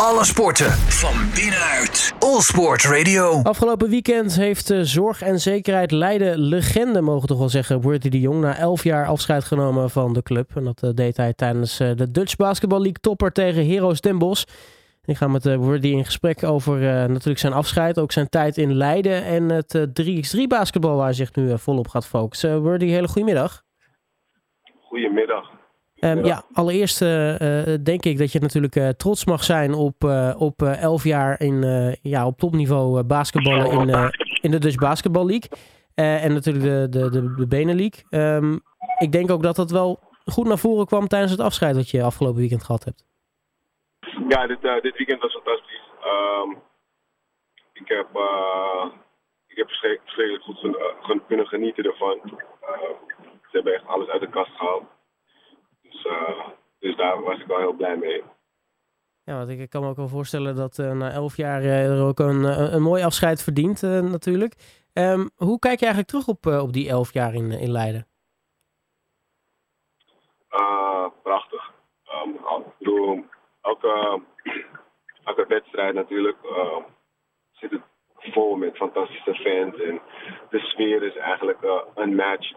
Alle sporten van binnenuit. All Sport Radio. Afgelopen weekend heeft uh, Zorg en Zekerheid Leiden legende, mogen toch wel zeggen, Worthy de Jong na elf jaar afscheid genomen van de club. En dat uh, deed hij tijdens uh, de Dutch Basketball League topper tegen Heroes Den Bosch. Ik ga met Worthy in gesprek over natuurlijk zijn afscheid, ook zijn tijd in Leiden en het 3x3 basketbal waar hij zich nu volop gaat focussen. Worthy, hele goedemiddag. Goedemiddag. Um, ja, allereerst uh, denk ik dat je natuurlijk uh, trots mag zijn op, uh, op elf jaar in, ja, op topniveau basketballen in, in de Dutch Basketball League. en natuurlijk de, de, de, de Benen League. Um, ik denk ook dat dat wel goed naar voren kwam tijdens het afscheid dat je afgelopen weekend gehad hebt. Ja, dit, dit weekend was fantastisch. Um, ik heb, ik heb verschrikkelijk goed kunnen genieten ervan. ze hebben echt alles uit de kast gehaald. Daar was ik wel heel blij mee. Ja, want ik kan me ook wel voorstellen dat uh, na elf jaar uh, er ook een, een mooi afscheid verdient natuurlijk. Um, hoe kijk je eigenlijk terug op, op die elf jaar in, in Leiden? prachtig. Um, ik bedoel, elke, elke wedstrijd natuurlijk zit het vol met fantastische fans. En de sfeer is eigenlijk een match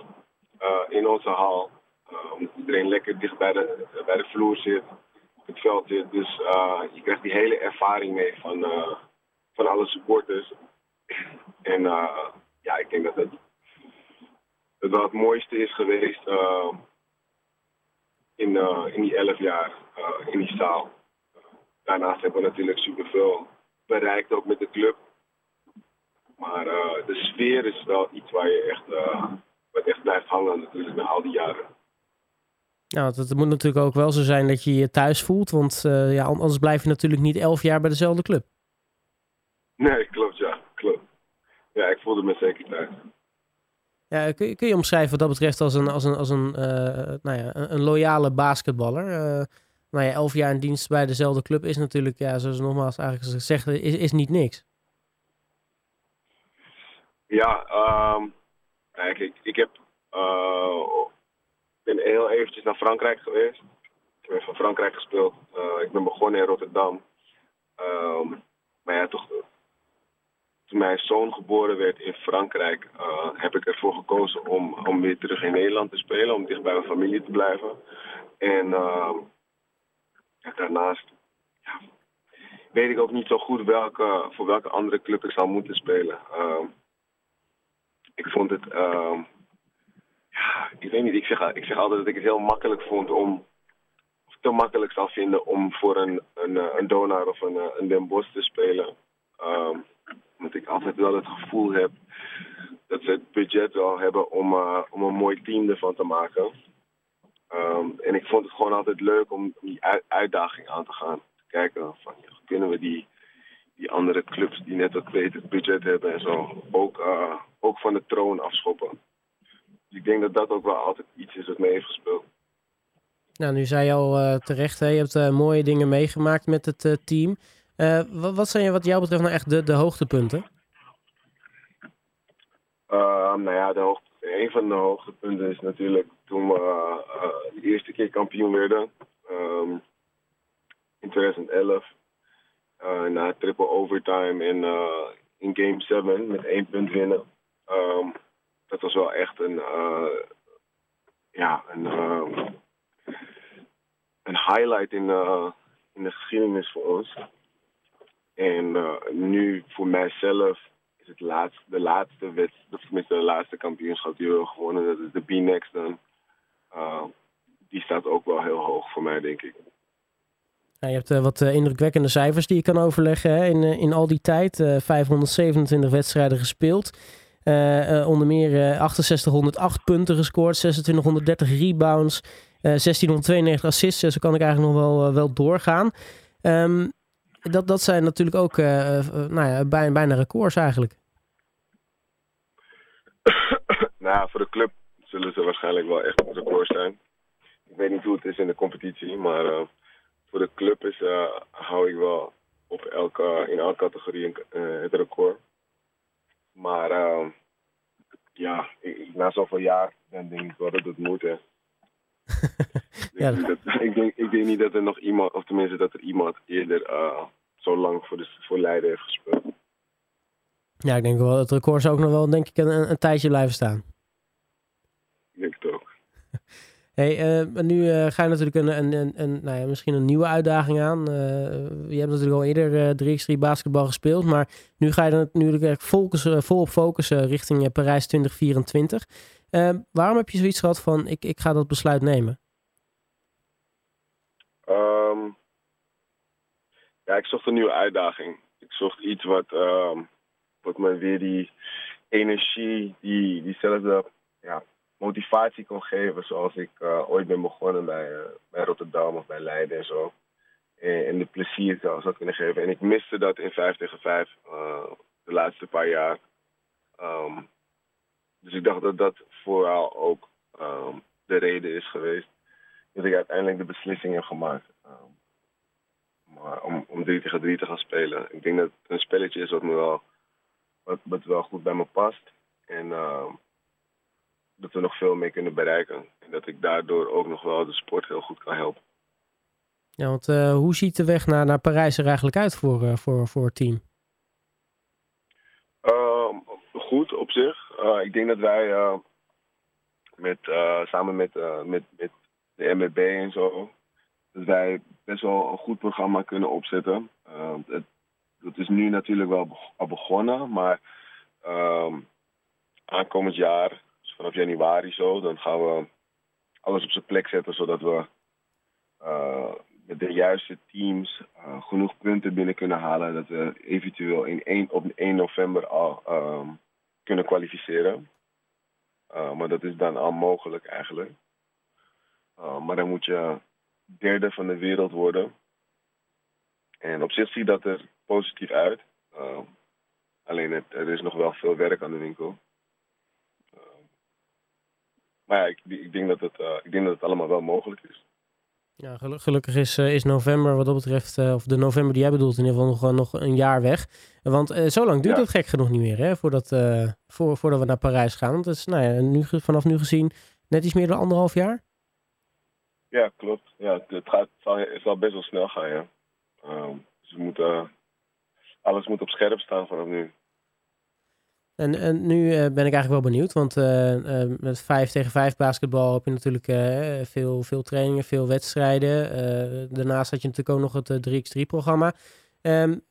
in onze hal. Uh, omdat iedereen lekker dicht bij de, bij de vloer zit, op het veld zit. Dus uh, je krijgt die hele ervaring mee van, uh, van alle supporters. En ja, ik denk dat het, het wel het mooiste is geweest in, in die elf jaar in die zaal. Daarnaast hebben we natuurlijk superveel bereikt, ook met de club. Maar de sfeer is wel iets waar je echt, wat echt blijft hangen natuurlijk na al die jaren. Nou, het, moet natuurlijk ook wel zo zijn dat je je thuis voelt. Want uh, ja, anders blijf je natuurlijk niet elf jaar bij dezelfde club. Nee, klopt ja. Klopt. Ja, ik voelde me zeker thuis. Ja, kun, je, kun je omschrijven wat dat betreft als een, als een, als een, uh, nou ja, een, een, loyale basketballer? Uh, nou ja, elf jaar in dienst bij dezelfde club is natuurlijk, ja, zoals nogmaals eigenlijk gezegd, is, is niet niks. Ja, um, kijk, ik, ik heb ben heel eventjes naar Frankrijk geweest. Ik heb van Frankrijk gespeeld. Uh, ik ben begonnen in Rotterdam. Um, maar ja, toch, toen mijn zoon geboren werd in Frankrijk, uh, heb ik ervoor gekozen om, om weer terug in Nederland te spelen, om dicht bij mijn familie te blijven. En ja, daarnaast ja, weet ik ook niet zo goed welke, voor welke andere club ik zou moeten spelen. Ehm, ik vond het ik weet niet, ik zeg, altijd dat ik het heel makkelijk vond om, of te makkelijk zou vinden om voor een, een, eh, een Donar of een, eh, een Den Bosch te spelen. Um, omdat ik altijd wel het gevoel heb dat ze het budget wel hebben om, uh, om een mooi team ervan te maken. Um, en ik vond het gewoon altijd leuk om die uitdaging aan te gaan. Te kijken van, ja, kunnen we die, die andere clubs die net wat beter budget hebben en zo ook, ook van de troon afschoppen. Dus ik denk dat dat ook wel altijd iets is wat mee heeft gespeeld. Nou, nu zei je al uh, terecht, hè, je hebt uh, mooie dingen meegemaakt met het uh, team. Wat, wat, zijn wat jou betreft nou echt de, de hoogtepunten? nou ja, de hoogte, een van de hoogtepunten is natuurlijk toen we de eerste keer kampioen werden. Um, in 2011. na triple overtime in, in game 7 met één punt winnen. Um, dat was wel echt een, uh, ja, een, uh, een highlight in, uh, in de geschiedenis voor ons. En nu voor mijzelf is het de laatste wedstrijd, tenminste de laatste kampioenschap die we gewonnen, dat is de B-Next dan. die staat ook wel heel hoog voor mij, denk ik. je hebt wat indrukwekkende cijfers die je kan overleggen hè? In, in al die tijd. 527 wedstrijden gespeeld. Uh, onder meer 6808 eh, punten gescoord, 2630 rebounds, 1692 assists. Zo kan ik eigenlijk nog wel, wel doorgaan. Um, dat, dat zijn natuurlijk ook nou ja, bijna, bijna records eigenlijk. nou, voor de club zullen ze waarschijnlijk wel echt een record zijn. Ik weet niet hoe het is in de competitie, maar voor de club is, hou ik wel op elke, in elke categorie het record. Maar uh, ja, na zoveel jaar dan denk ik wel dat het moet. Hè. Ja, dat... ik, denk, ik denk niet dat er nog iemand, of tenminste dat er iemand eerder uh, zo lang voor, de, voor Leiden heeft gespeeld. Ja, ik denk wel, het record zou ook nog wel denk ik een, een tijdje blijven staan. Ik denk het ook. Hey, uh, nu uh, ga je natuurlijk een, een, een, een, nou ja, misschien een nieuwe uitdaging aan. Uh, je hebt natuurlijk al eerder 3x3 basketbal gespeeld, maar nu ga je er natuurlijk focussen, volop focussen richting Parijs 2024. waarom heb je zoiets gehad van, ik, ik ga dat besluit nemen? Um, ja, ik zocht een nieuwe uitdaging. Ik zocht iets wat, um, wat me weer die energie, die, diezelfde ja, motivatie kon geven zoals ik uh, ooit ben begonnen bij, uh, bij Rotterdam of bij Leiden en zo. En, en de plezier zou, zou kunnen geven. En ik miste dat in 5 tegen 5 uh, de laatste paar jaar. Um, dus ik dacht dat dat vooral ook um, de reden is geweest dat ik uiteindelijk de beslissing heb gemaakt. Um, maar om, om 3 tegen 3 te gaan spelen. Ik denk dat het een spelletje is wat me wel, wat, wat wel goed bij me past. En dat we nog veel meer kunnen bereiken. En dat ik daardoor ook nog wel de sport heel goed kan helpen. Ja, want uh, hoe ziet de weg naar, naar Parijs er eigenlijk uit voor, uh, voor, voor het team? Uh, goed op zich. Uh, ik denk dat wij met, samen met, met, met de MBB en zo, dat wij best wel een goed programma kunnen opzetten. het, dat is nu natuurlijk wel al begonnen, maar aankomend jaar vanaf januari zo. Dan gaan we alles op zijn plek zetten, zodat we uh, met de juiste teams uh, genoeg punten binnen kunnen halen. Dat we eventueel in 1, op 1 november al um, kunnen kwalificeren. Uh, maar dat is dan al mogelijk eigenlijk. maar dan moet je derde van de wereld worden. En op zich ziet dat er positief uit. alleen het, er is nog wel veel werk aan de winkel. Maar ja, ik, ik, denk dat het, uh, ik denk dat het allemaal wel mogelijk is. Ja, gelukkig is, uh, is november wat dat betreft, uh, of de november die jij bedoelt, in ieder geval nog, nog een jaar weg. Want zo lang duurt ja. het gek genoeg niet meer, hè, voordat, voor, voordat we naar Parijs gaan. Want het is nou ja, nu, vanaf nu gezien net iets meer dan anderhalf jaar. Ja, klopt. Ja, het, gaat, het, zal, het zal best wel snel gaan, ja. Um, dus we moeten, alles moet op scherp staan vanaf nu. En, en nu uh, ben ik eigenlijk wel benieuwd, want uh, uh, met 5 tegen 5 basketbal heb je natuurlijk veel, veel trainingen, veel wedstrijden. daarnaast had je natuurlijk ook nog het 3x3-programma. Um,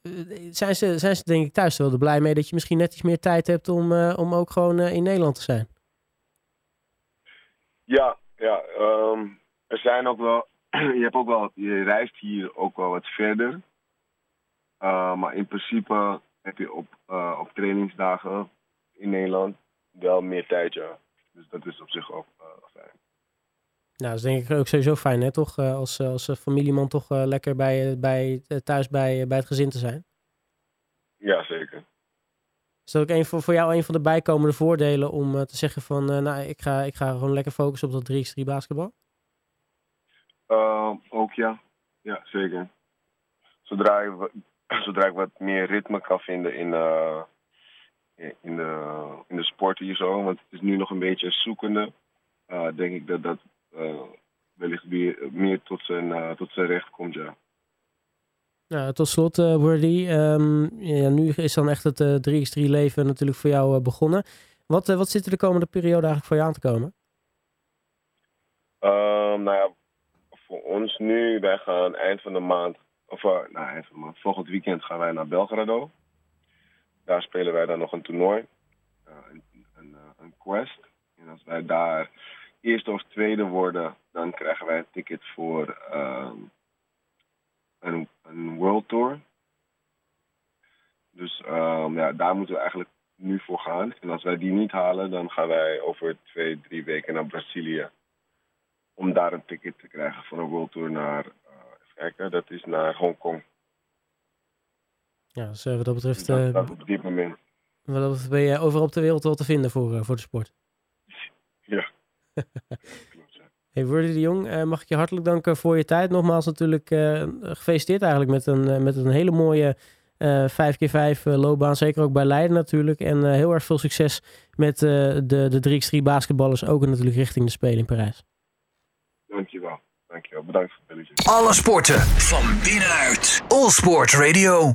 zijn, ze, zijn ze denk ik thuis wel blij mee dat je misschien net iets meer tijd hebt om, om ook gewoon in Nederland te zijn? Ja, ja um, er zijn ook wel, je hebt ook wel, je reist hier ook wel wat verder. maar in principe heb je op, op trainingsdagen in Nederland wel meer tijd, ja. Dus dat is op zich ook uh, fijn. Nou, dat is denk ik ook sowieso fijn, hè, toch? Uh, als, als familieman toch lekker bij, bij, thuis bij, bij het gezin te zijn. Ja, zeker. Is dat ook een voor, voor jou een van de bijkomende voordelen om te zeggen van, nou, ik ga, ik ga gewoon lekker focussen op dat 3x3 basketbal? ook ja. Ja, zeker. Zodra ik, zodra ik wat meer ritme kan vinden in, in de, in de sport hier zo. Want het is nu nog een beetje zoekende. Uh, denk ik dat dat uh, wellicht meer, meer tot, zijn, uh, tot zijn recht komt, ja. Nou, tot slot, uh, Wordy. Um, ja, nu is dan echt het 3x3-leven natuurlijk voor jou begonnen. Wat, wat zit er de komende periode eigenlijk voor je aan te komen? Um, nou ja, voor ons nu, wij gaan eind van de maand, of nou, eind van de maand, volgend weekend gaan wij naar Belgrado. Daar spelen wij dan nog een toernooi, uh, een, een, eh, een, quest. En als wij daar eerste of tweede worden, dan krijgen wij een ticket voor uh, een, een World Tour. Dus um, ja, daar moeten we eigenlijk nu voor gaan. En als wij die niet halen, dan gaan wij over twee, drie weken naar Brazilië. Om daar een ticket te krijgen voor een World Tour naar, uh, even kijken, dat is naar Hongkong. Ja, dus wat dat betreft... Dat, dat op dit moment. Wat dat betreft ben je overal op de wereld wel te vinden voor, voor de sport. Ja. Hey, Wordy de Jong, mag ik je hartelijk danken voor je tijd. Nogmaals natuurlijk uh, gefeliciteerd eigenlijk met een, uh, met een hele mooie uh, 5x5 loopbaan. Zeker ook bij Leiden natuurlijk. En heel erg veel succes met de, de 3x3 basketballers. Ook natuurlijk richting de Spelen in Parijs. Dankjewel. Dankjewel. bedankt voor het belletje. Alle sporten van binnenuit. All Sport Radio.